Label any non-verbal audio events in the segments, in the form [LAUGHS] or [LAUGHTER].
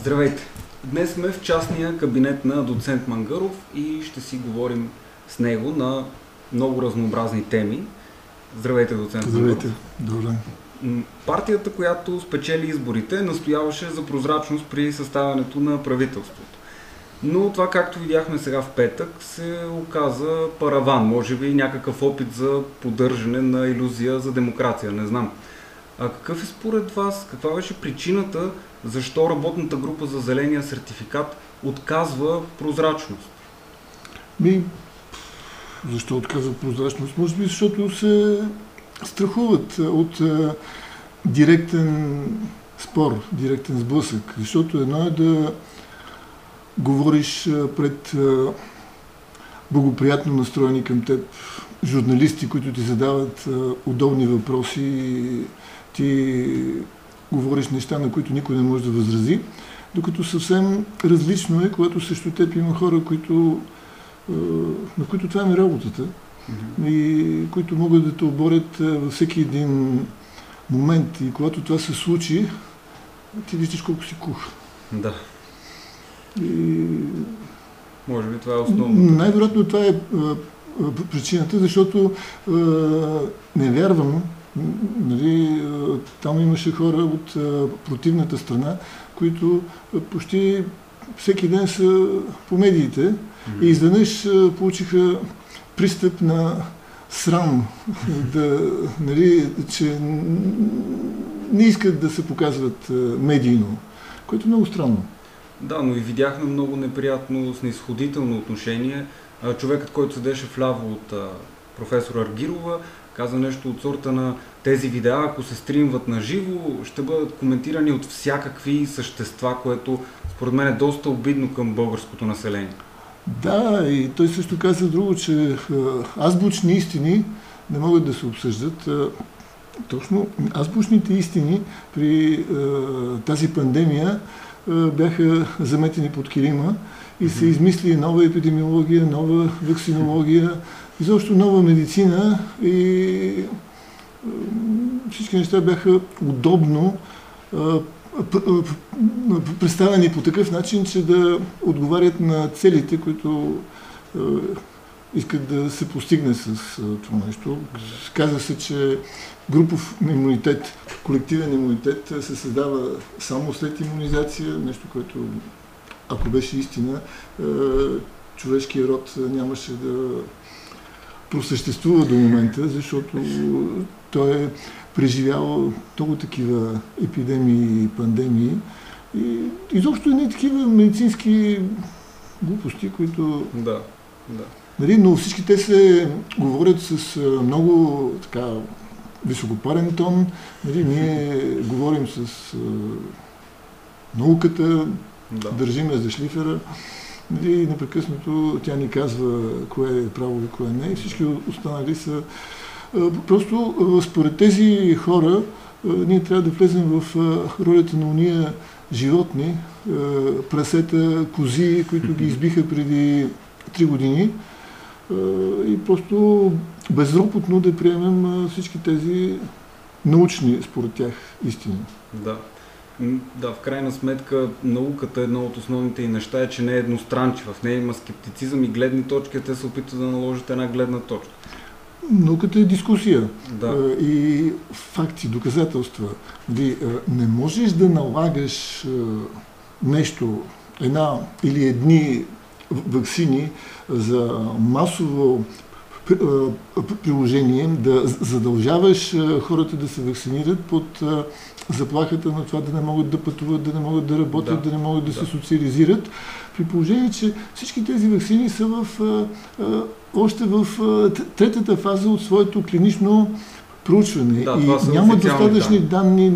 Здравейте! Днес сме в частния кабинет на доцент Мангаров и ще си говорим с него на много разнообразни теми. Здравейте, доцент Здравейте, добре. Партията, която спечели изборите, настояваше за прозрачност при съставянето на правителството. Но това, както видяхме сега в петък, се оказа параван, може би някакъв опит за поддържане на иллюзия за демокрация, не знам. А какъв е според вас, каква беше причината, защо работната група за зеления сертификат отказва прозрачност? Ми, защо отказва прозрачност? Може би защото се страхуват от а, директен спор, директен сблъсък. Защото едно е да говориш а, пред а, благоприятно настроени към теб журналисти, които ти задават удобни въпроси ти говориш неща, на които никой не може да възрази, докато съвсем различно е, когато срещу теб има хора, които, на които това е работата и които могат да те оборят във всеки един момент. И когато това се случи, ти виждаш колко си кух. Да. И... Може би това е основно. Най-вероятно това е причината, защото не вярвам, нали, там имаше хора от противната страна, които почти всеки ден са по медиите и изведнъж получиха пристъп на срам, [LAUGHS] да, нали, че не искат да се показват медийно, което е много странно. Да, но и видяхме много неприятно, снисходително отношение. Човекът, който седеше вляво от професор Аргирова, каза нещо от сорта на тези видеа, ако се стримват на живо, ще бъдат коментирани от всякакви същества, което според мен е доста обидно към българското население. Да, и той също каза друго, че азбучни истини не могат да се обсъждат. Точно азбучните истини при тази пандемия бяха заметени под килима и се измисли нова епидемиология, нова вакцинология, изобщо нова медицина и всички неща бяха удобно представени по такъв начин, че да отговарят на целите, които искат да се постигне с това нещо. Казва се, че групов имунитет, колективен имунитет се създава само след иммунизация, нещо, което ако беше истина, човешкият род нямаше да просъществува до момента, защото той е преживял много такива епидемии и пандемии и изобщо не такива медицински глупости, които... Да, да. Нали, но всички те се говорят с много така високопарен тон. Нали, ние говорим с науката, да. държиме за шлифера. Нали, непрекъснато тя ни казва кое е право и кое не. И всички останали са... Просто според тези хора ние трябва да влезем в ролята на уния животни, прасета, кози, които ги избиха преди три години и просто безропотно да приемем всички тези научни, според тях, истини. Да. Да, в крайна сметка науката е едно от основните и неща е, че не е едностранчива. В нея има скептицизъм и гледни точки, те се опитват да наложат една гледна точка. Науката е дискусия да. и факти, доказателства. Нали, не можеш да налагаш нещо, една или едни вакцини за масово приложение, да задължаваш хората да се вакцинират под заплахата на това да не могат да пътуват, да не могат да работят, да, да не могат да, да се социализират, при положение, че всички тези вакцини са в, още в третата фаза от своето клинично проучване. Да, и няма достатъчни да. данни,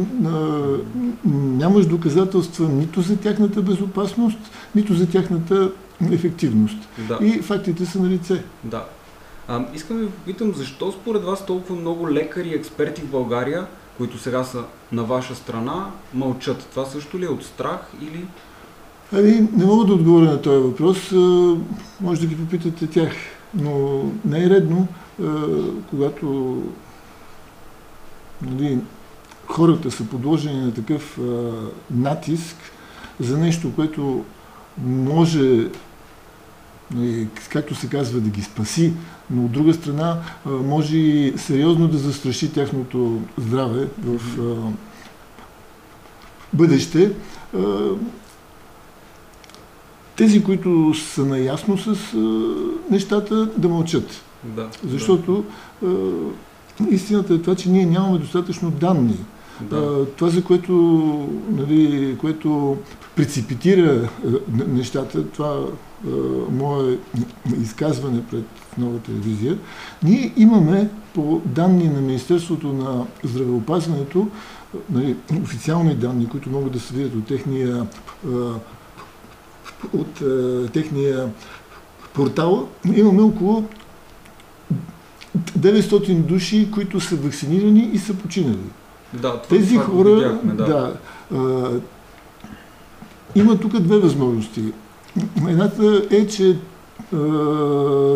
нямаш доказателства нито за тяхната безопасност, нито за тяхната ефективност. Да. И фактите са на лице. Да. А, искам да ви попитам, защо според вас толкова много лекари и експерти в България, които сега са на ваша страна, мълчат? Това също ли е от страх или... Ами, не мога да отговоря на този въпрос. Може да ги попитате тях. Но не е редно, когато нали, хората са подложени на такъв натиск, за нещо, което може, както се казва, да ги спаси, но от друга страна може и сериозно да застраши тяхното здраве в бъдеще. Тези, които са наясно с нещата, да мълчат. Да, Защото да. истината е това, че ние нямаме достатъчно данни. Да. Това, за което, нали, което преципитира нещата, това мое изказване пред нова телевизия, ние имаме по данни на Министерството на здравеопазването, нали, официални данни, които могат да се видят от техния, от техния портал, имаме около 900 души, които са вакцинирани и са починали. Да, това, Тези това хора, видяхме, да. да а, има тук две възможности. Едната е, че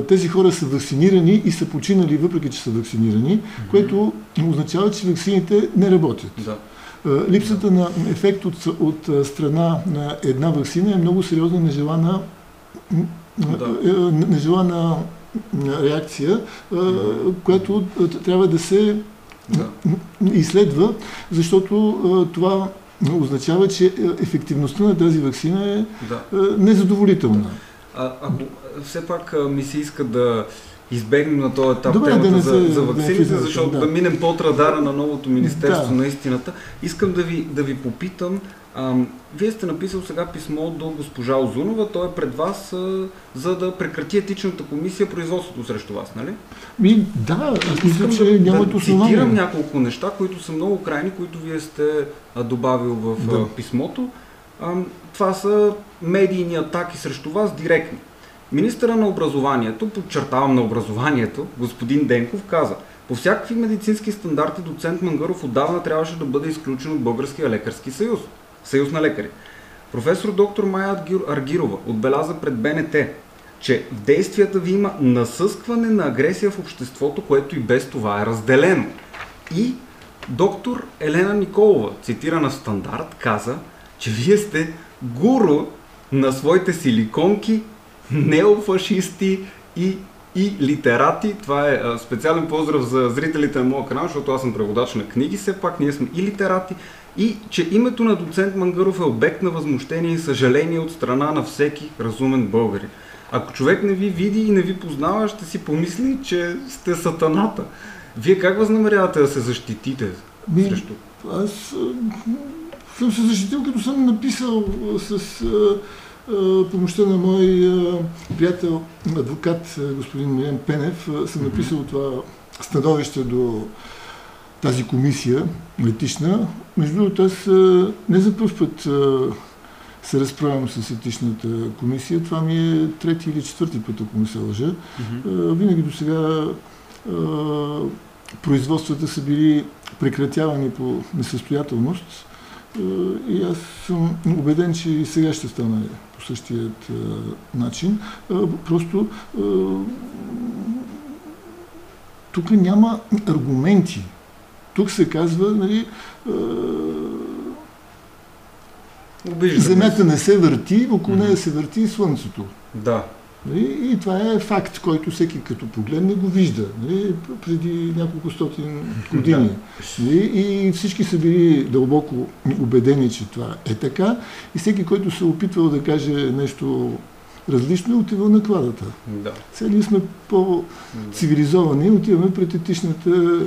тези хора са вакцинирани и са починали, въпреки че са вакцинирани, mm-hmm. което означава, че вакцините не работят. Да. Липсата да. на ефект от, от страна на една вакцина е много сериозна нежелана, да. нежелана реакция, която трябва да се изследва, защото това означава, че ефективността на тази вакцина е да. незадоволителна. А, ако все пак ми се иска да избегнем на този етап Добре, темата да за, за вакцините, да защото да. да минем под радара на новото Министерство да. на истината, искам да ви, да ви попитам а, вие сте написал сега писмо до госпожа Озунова, той е пред вас, за да прекрати етичната комисия производството срещу вас, нали? Ми, да, аз мисля, че да, нямат да цитирам няколко неща, които са много крайни, които вие сте добавил в да. писмото. Това са медийни атаки срещу вас директни. Министъра на образованието, подчертавам на образованието, господин Денков каза, по всякакви медицински стандарти доцент Мангаров отдавна трябваше да бъде изключен от Българския лекарски съюз. Съюз на лекари. Професор доктор Майя Аргирова отбеляза пред БНТ, че в действията ви има насъскване на агресия в обществото, което и без това е разделено. И доктор Елена Николова, цитирана в стандарт, каза, че вие сте гуру на своите силиконки, неофашисти и и литерати. Това е специален поздрав за зрителите на моя канал, защото аз съм преводач на книги, все пак ние сме и литерати и че името на доцент Мангаров е обект на възмущение и съжаление от страна на всеки разумен българин. Ако човек не ви види и не ви познава, ще си помисли, че сте сатаната. Вие как възнамерявате да се защитите Ми, срещу? Аз съм се защитил, като съм написал с помощта на мой приятел, адвокат, господин Милен Пенев, съм написал това становище до тази комисия етична. Между другото, аз не за първ път се разправям с етичната комисия. Това ми е трети или четвърти път, ако не се лъжа. Mm-hmm. Винаги до сега производствата са били прекратявани по несъстоятелност. И аз съм убеден, че и сега ще стане по същият начин. Просто тук няма аргументи тук се казва, нали, Земята не се върти, около нея се върти и Слънцето. Да. Нали? И това е факт, който всеки като погледне го вижда. Нали? Преди няколко стотин години. Нали? И всички са били дълбоко убедени, че това е така. И всеки, който се опитвал да каже нещо различно, е отивал на кладата. Да. Сега ние сме по-цивилизовани, отиваме пред етичната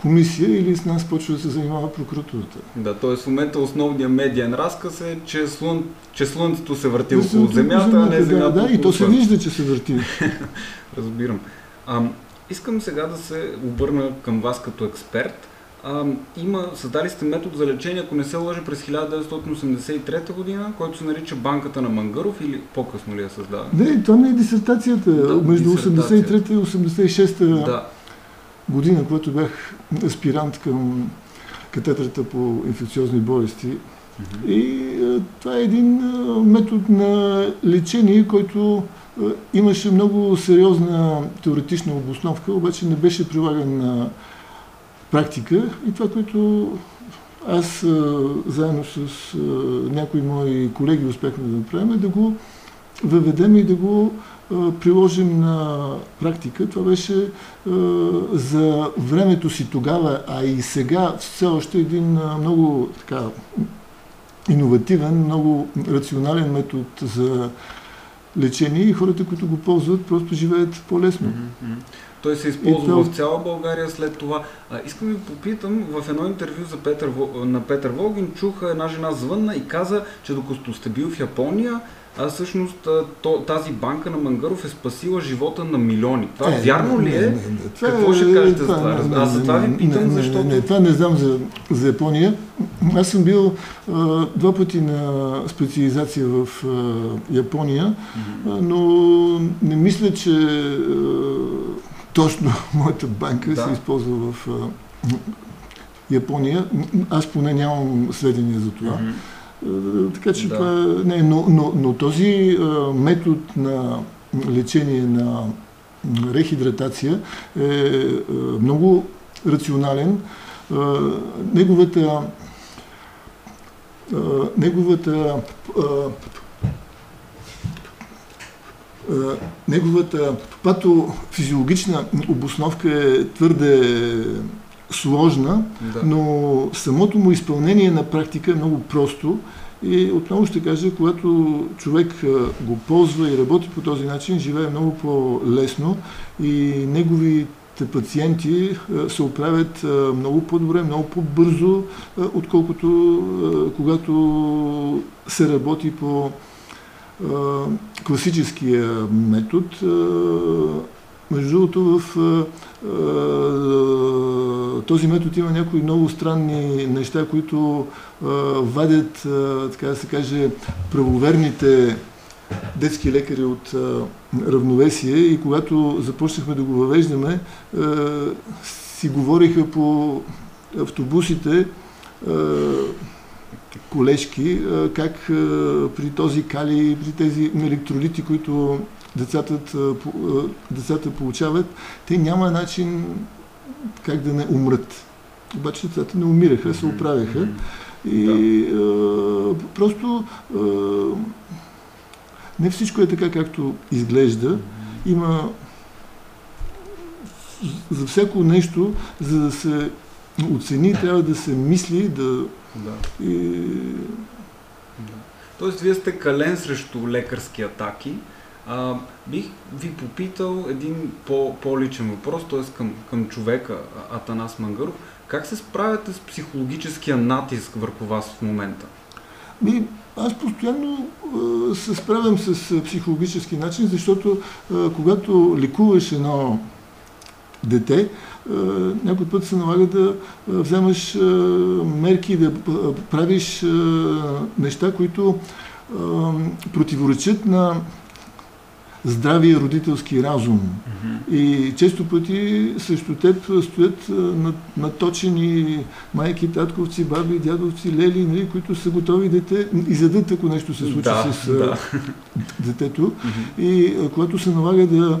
комисия или с нас почва да се занимава прокуратурата. Да, т.е. в момента основният медиен разказ е, че, слън, че Слънцето се върти да, около Земята, а не Земята. Да, да, и то се вижда, че се върти. [LAUGHS] Разбирам. А, искам сега да се обърна към вас като експерт. А, има, създали сте метод за лечение, ако не се лъжи, през 1983 година, който се нарича Банката на Мангаров или по-късно ли е създаден? Не, това не е дисертацията. Да, Между 83 и 86 да година, когато бях аспирант към катедрата по инфекциозни болести. Mm-hmm. И а, това е един а, метод на лечение, който а, имаше много сериозна теоретична обосновка, обаче не беше прилаган на практика. И това, което аз заедно с някои мои колеги успяхме да направим, да го въведем и да го приложим на практика. Това беше за времето си тогава, а и сега все още един много така иновативен, много рационален метод за лечение и хората, които го ползват, просто живеят по-лесно. Mm-hmm. Той се използва то... в цяла България след това. А, искам да ви попитам, в едно интервю за Петър, на Петър Волгин чух една жена звънна и каза, че докато сте бил в Япония, а всъщност тази банка на Мангаров е спасила живота на милиони. Това е, вярно ли е? Не, не, не. Това Какво е, ще кажете това, за това? Не, Аз за това ви питам, не, защото... Не, не, това не знам за, за Япония. Аз съм бил а, два пъти на специализация в а, Япония, mm-hmm. но не мисля, че а, точно [LAUGHS] моята банка да. се използва в а, Япония. Аз поне нямам сведения за това. Mm-hmm. Е, така че да. това не, но, но, но този метод на лечение на рехидратация е а, много рационален. Неговата неговата неговата патофизиологична обосновка е твърде сложна, да. но самото му изпълнение на практика е много просто. И отново ще кажа, когато човек го ползва и работи по този начин, живее много по-лесно и неговите пациенти се оправят много по-добре, много по-бързо, отколкото когато се работи по класическия метод. Между другото, в този метод има някои много странни неща, които вадят, така да се каже, правоверните детски лекари от равновесие. И когато започнахме да го въвеждаме, си говориха по автобусите колежки, как при този кали, при тези електролити, които децата, децата получават, те няма начин как да не умрат. Обаче децата не умираха, се оправяха. И да. а, просто а, не всичко е така, както изглежда. Има за всяко нещо, за да се оцени, трябва да се мисли, да... да. И... да. Тоест, вие сте кален срещу лекарски атаки, а, бих ви попитал един по, по-личен въпрос, т.е. Към, към човека Атанас Мангаров. Как се справяте с психологическия натиск върху вас в момента? Ми, аз постоянно а, се справям с психологически начин, защото а, когато лекуваш едно дете, някой път се налага да вземаш мерки, да правиш неща, които противоречат на здравия родителски разум. Mm-hmm. И често пъти срещу теб стоят наточени майки, татковци, баби, дядовци, лели, нали, които са готови дете, изядат ако нещо се случи да, с да. детето. Mm-hmm. И когато се налага да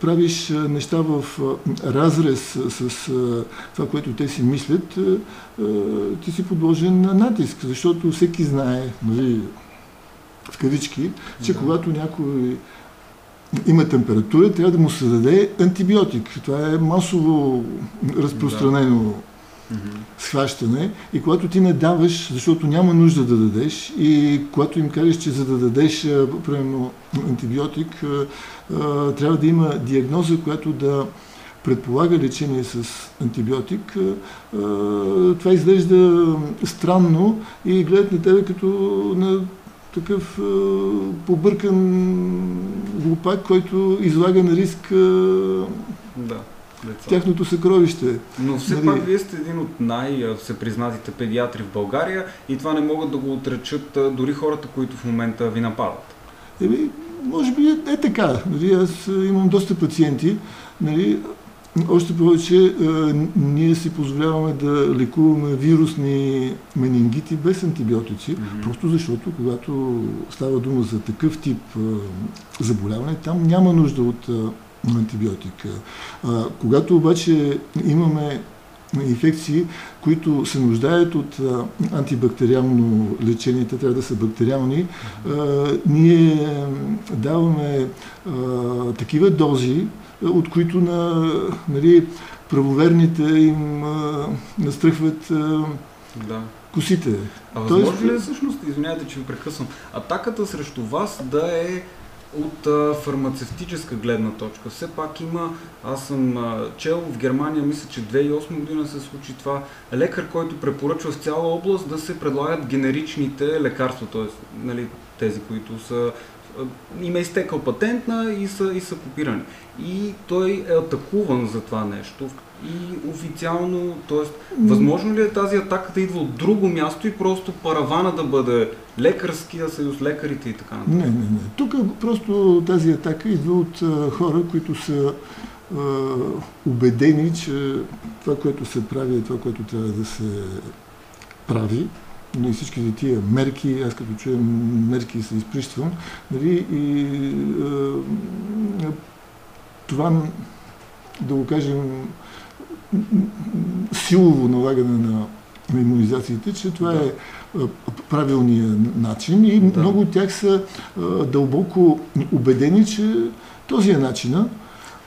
правиш неща в разрез с това, което те си мислят, ти си подложен на натиск, защото всеки знае, нали, в кавички, че да. когато някой има температура, трябва да му се даде антибиотик. Това е масово разпространено да. схващане. И когато ти не даваш, защото няма нужда да дадеш, и когато им кажеш, че за да дадеш, примерно, антибиотик, трябва да има диагноза, която да предполага лечение с антибиотик, това изглежда странно и гледат на тебе като на такъв побъркан глупак, който излага на риск да, тяхното съкровище. Но все нали... пак вие сте един от най-всепризнатите педиатри в България и това не могат да го отречат дори хората, които в момента ви нападат. Еми, може би е, е така. Нали, аз имам доста пациенти. Нали, още повече е, ние си позволяваме да лекуваме вирусни менингити без антибиотици, mm-hmm. просто защото когато става дума за такъв тип е, заболяване, там няма нужда от е, антибиотика. Когато обаче имаме инфекции, които се нуждаят от антибактериално лечение, те трябва да са бактериални, ние даваме такива дози, от които на нали, правоверните им настръхват да. косите. А възможно ли е всъщност, извинявайте, че ви прекъсвам, атаката срещу вас да е от а, фармацевтическа гледна точка. Все пак има, аз съм а, чел в Германия, мисля, че 2008 година се случи това, лекар, който препоръчва в цяла област да се предлагат генеричните лекарства, т.е. Нали, тези, които са им е изтекал патентна и са, и са копирани. И той е атакуван за това нещо. И официално, т.е. възможно ли е тази атака да идва от друго място и просто паравана да бъде лекарския съюз, лекарите и така нататък? Не, не, не. Тук просто тази атака идва от а, хора, които са а, убедени, че това, което се прави е това, което трябва да се прави нали, всичките тия мерки, аз като чуем мерки се изприщвам, нали, и е, това, да го кажем, силово налагане на, на иммунизациите, че това да. е правилният начин и да. много от тях са е, дълбоко убедени, че този е начина,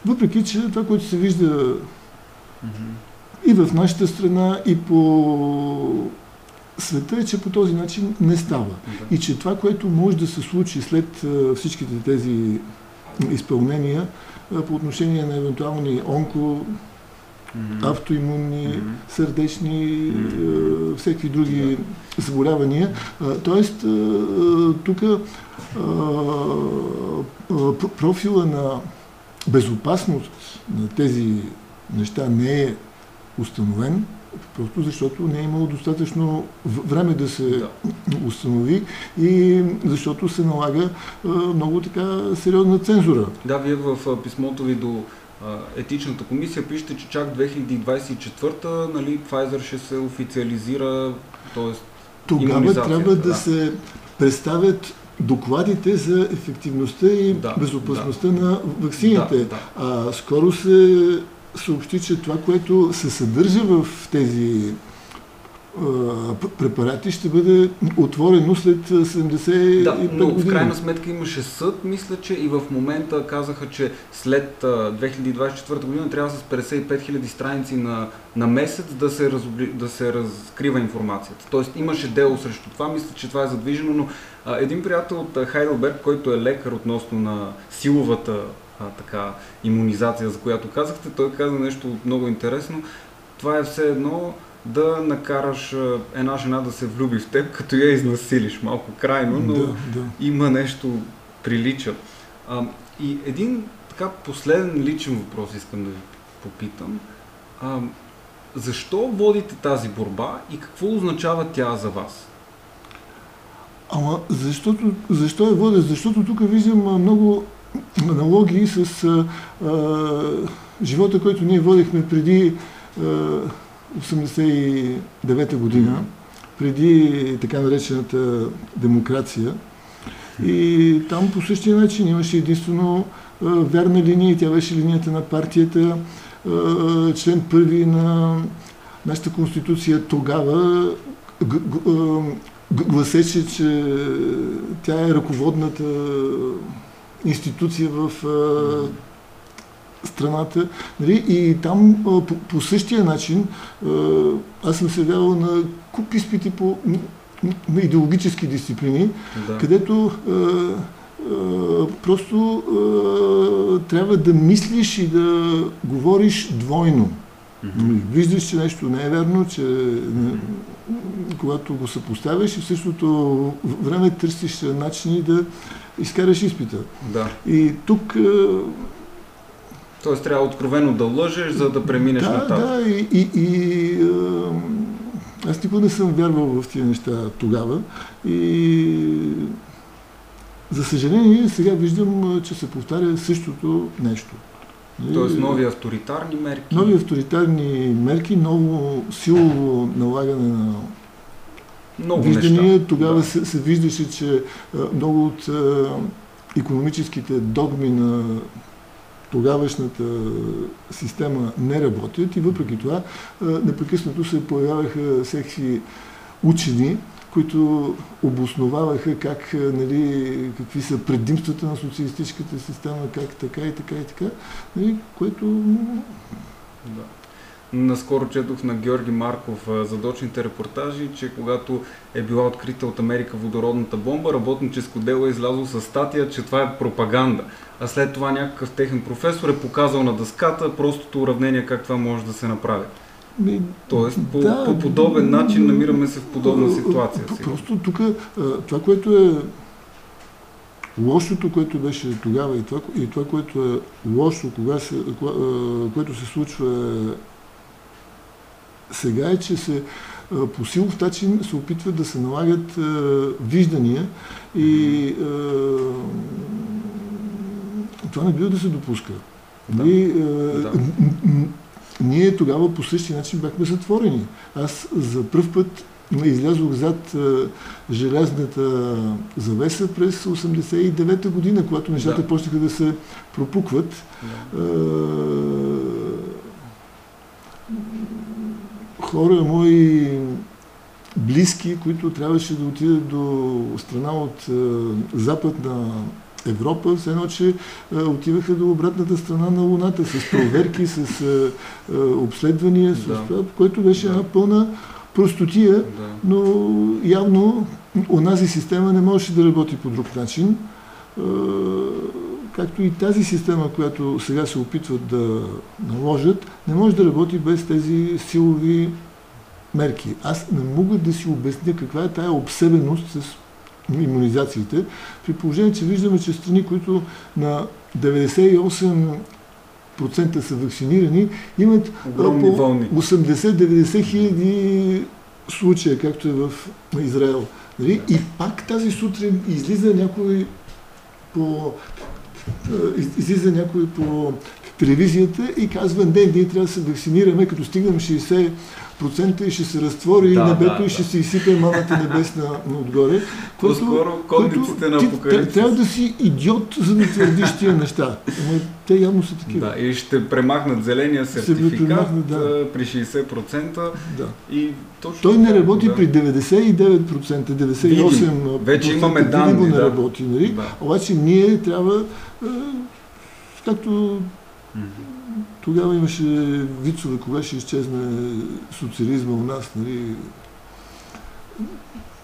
въпреки че това, което се вижда mm-hmm. и в нашата страна, и по света е, че по този начин не става. И че това, което може да се случи след всичките тези изпълнения по отношение на евентуални онко, mm-hmm. автоимунни, mm-hmm. сърдечни, mm-hmm. всеки други заболявания. Тоест, тук профила на безопасност на тези неща не е установен. Просто защото не е имало достатъчно време да се да. установи и защото се налага много така сериозна цензура. Да, вие в писмото ви до етичната комисия пишете, че чак 2024-та нали, Pfizer ще се официализира, т.е. Тогава трябва да, да се представят докладите за ефективността и да, безопасността да. на вакцините. Да, да. А, скоро се съобщи, че това, което се съдържа в тези препарати ще бъде отворено след 75 да, но години. в крайна сметка имаше съд, мисля, че и в момента казаха, че след 2024 година трябва с 55 000 страници на, на месец да се, разобли, да се разкрива информацията. Тоест имаше дело срещу това, мисля, че това е задвижено, но а, един приятел от Хайделберг, който е лекар относно на силовата а, така, иммунизация, за която казахте, той каза нещо много интересно. Това е все едно да накараш една жена да се влюби в теб, като я изнасилиш. Малко крайно, но да, да. има нещо прилича. А, и един така последен личен въпрос искам да ви попитам. А, защо водите тази борба и какво означава тя за вас? Ама защото, защо я водя? Защото тук виждам много аналогии с а, а, живота, който ние водихме преди а, 89-та година, преди така наречената демокрация. И там по същия начин имаше единствено а, вярна линия тя беше линията на партията, член първи на нашата конституция тогава гласеше, че тя е ръководната институция в страната. Нали? И там по, по същия начин аз съм се вявал на куп изпити по идеологически дисциплини, да. където а, а, просто а, трябва да мислиш и да говориш двойно. Виждаш, че нещо не е верно, че когато го съпоставяш и в същото време търсиш начини да изкараш изпита. Да. И тук Тоест трябва откровено да лъжеш, за да преминеш да, нататък. Да, и, и, и аз никога не съм вярвал в тези неща тогава. И за съжаление сега виждам, че се повтаря същото нещо. Тоест нови авторитарни мерки? Нови авторитарни мерки, ново силово налагане на много виждания. Неща. Тогава да. се, се виждаше, че много от економическите догми на тогавашната система не работят и въпреки това непрекъснато се появяваха всеки учени, които обосноваваха как, нали, какви са предимствата на социалистическата система, как така и така и така, нали, което... Да. Наскоро четох на Георги Марков задочните репортажи, че когато е била открита от Америка водородната бомба, работническо дело е излязло с статия, че това е пропаганда. А след това някакъв техен професор е показал на дъската простото уравнение как това може да се направи. Тоест, по, да, по подобен начин намираме се в подобна ситуация. Просто тук това, което е лошото, което беше тогава и това, и това което е лошо, кога се, което се случва сега е, че се по силов начин се опитват да се налагат виждания и това не бива да се допуска. Да. И, да ние тогава по същия начин бяхме затворени. Аз за първ път излязох зад железната завеса през 89-та година, когато нещата да. почнаха да се пропукват. Да. хора мои близки, които трябваше да отидат до страна от западна Европа, все едно, че а, отиваха до обратната страна на Луната с проверки, с а, а, обследвания, с да. това, което беше да. една пълна простотия, да. но явно онази система не можеше да работи по друг начин. Както и тази система, която сега се опитват да наложат, не може да работи без тези силови мерки. Аз не мога да си обясня каква е тая обсебеност с иммунизациите, при положение, че виждаме, че страни, които на 98% са вакцинирани, имат по 80-90 хиляди случая, както е в Израел. Нали? И пак тази сутрин излиза някой по излиза някой по телевизията и казва, не, ние трябва да се вакцинираме, като стигнем 60 процента и ще се разтвори да, небето да, и ще да. се изсипе маната небесна отгоре. По-скоро конниците на апокалипсис. Трябва да си идиот, за да твърдиш тия неща. Ама те явно са такива. Да, и ще премахнат зеления сертификат премахнат, да. при 60%. Да. И точно Той не работи да. при 99%, 98%. Вече имаме данни. не да. работи. Нали? Да. Обаче ние трябва, както тогава имаше вицове, кога ще изчезне социализма у нас, нали?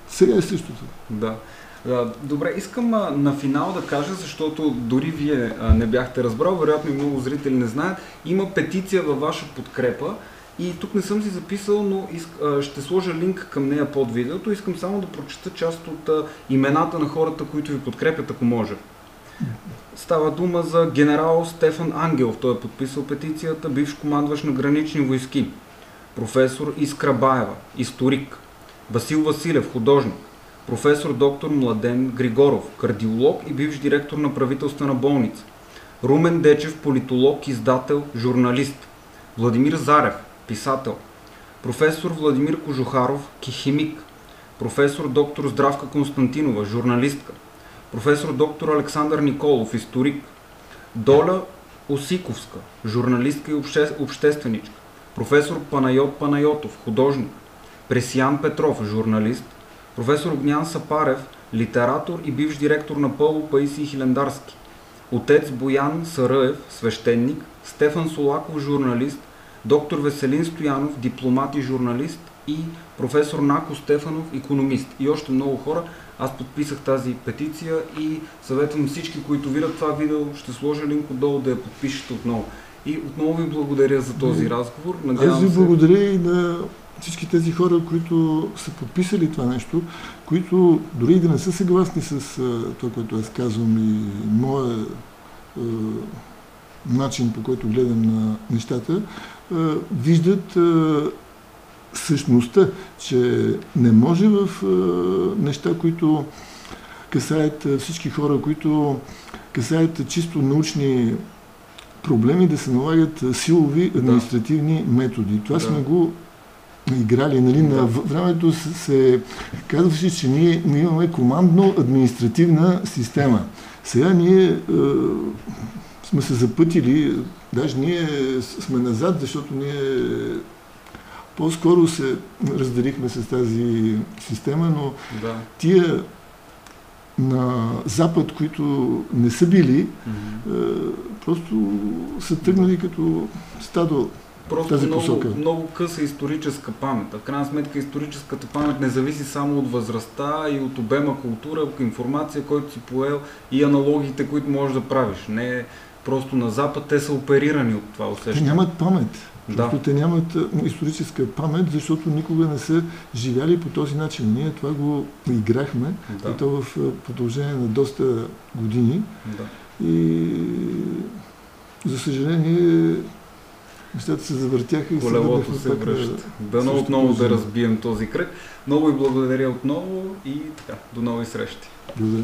Сега е същото. Да. Добре, искам на финал да кажа, защото дори вие не бяхте разбрал, вероятно и много зрители не знаят, има петиция във ваша подкрепа и тук не съм си записал, но ще сложа линк към нея под видеото. Искам само да прочета част от имената на хората, които ви подкрепят, ако може. Става дума за генерал Стефан Ангелов. Той е подписал петицията, бивш командващ на гранични войски. Професор Искра Баева, историк. Васил Василев, художник. Професор доктор Младен Григоров, кардиолог и бивш директор на правителствена болница. Румен Дечев, политолог, издател, журналист. Владимир Зарев, писател. Професор Владимир Кожухаров, химик. Професор доктор Здравка Константинова, журналистка професор доктор Александър Николов, историк, Доля Осиковска, журналистка и обще, общественичка, професор Панайот Панайотов, художник, Пресиян Петров, журналист, професор Огнян Сапарев, литератор и бивш директор на Пъло Паиси Хилендарски, отец Боян Саръев, свещеник, Стефан Солаков, журналист, доктор Веселин Стоянов, дипломат и журналист и професор Нако Стефанов, економист и още много хора. Аз подписах тази петиция и съветвам всички, които видят това видео, ще сложа линк отдолу да я подпишете отново. И отново ви благодаря за този разговор. Надявам аз ви благодаря и на всички тези хора, които са подписали това нещо, които дори да не са съгласни с това, което аз казвам и моя е, начин, по който гледам на нещата, е, виждат е, същността, че не може в неща, които касаят всички хора, които касаят чисто научни проблеми, да се налагат силови административни да. методи. Това да. сме го играли. Нали? Да. На времето се казваше, че ние, ние имаме командно-административна система. Сега ние сме се запътили, даже ние сме назад, защото ние по-скоро се разделихме с тази система, но Да. тия на Запад, които не са били, е, просто са тръгнали като стадо. Просто тази много, посока. много къса историческа памет. А в крайна сметка историческата памет не зависи само от възрастта и от обема култура, информация, който си поел и аналогиите, които можеш да правиш. Не просто на Запад, те са оперирани от това Те усещане. нямат памет. Да. Просто те нямат а, историческа памет, защото никога не са живяли по този начин. Ние това го играхме, Да, и то в а, продължение на доста години. да. И за съжаление нещата се завъртяха и се Колелото се на- връща. Дано отново да разбием този кръг. Много ви благодаря отново и така, до нови срещи. Благодаря.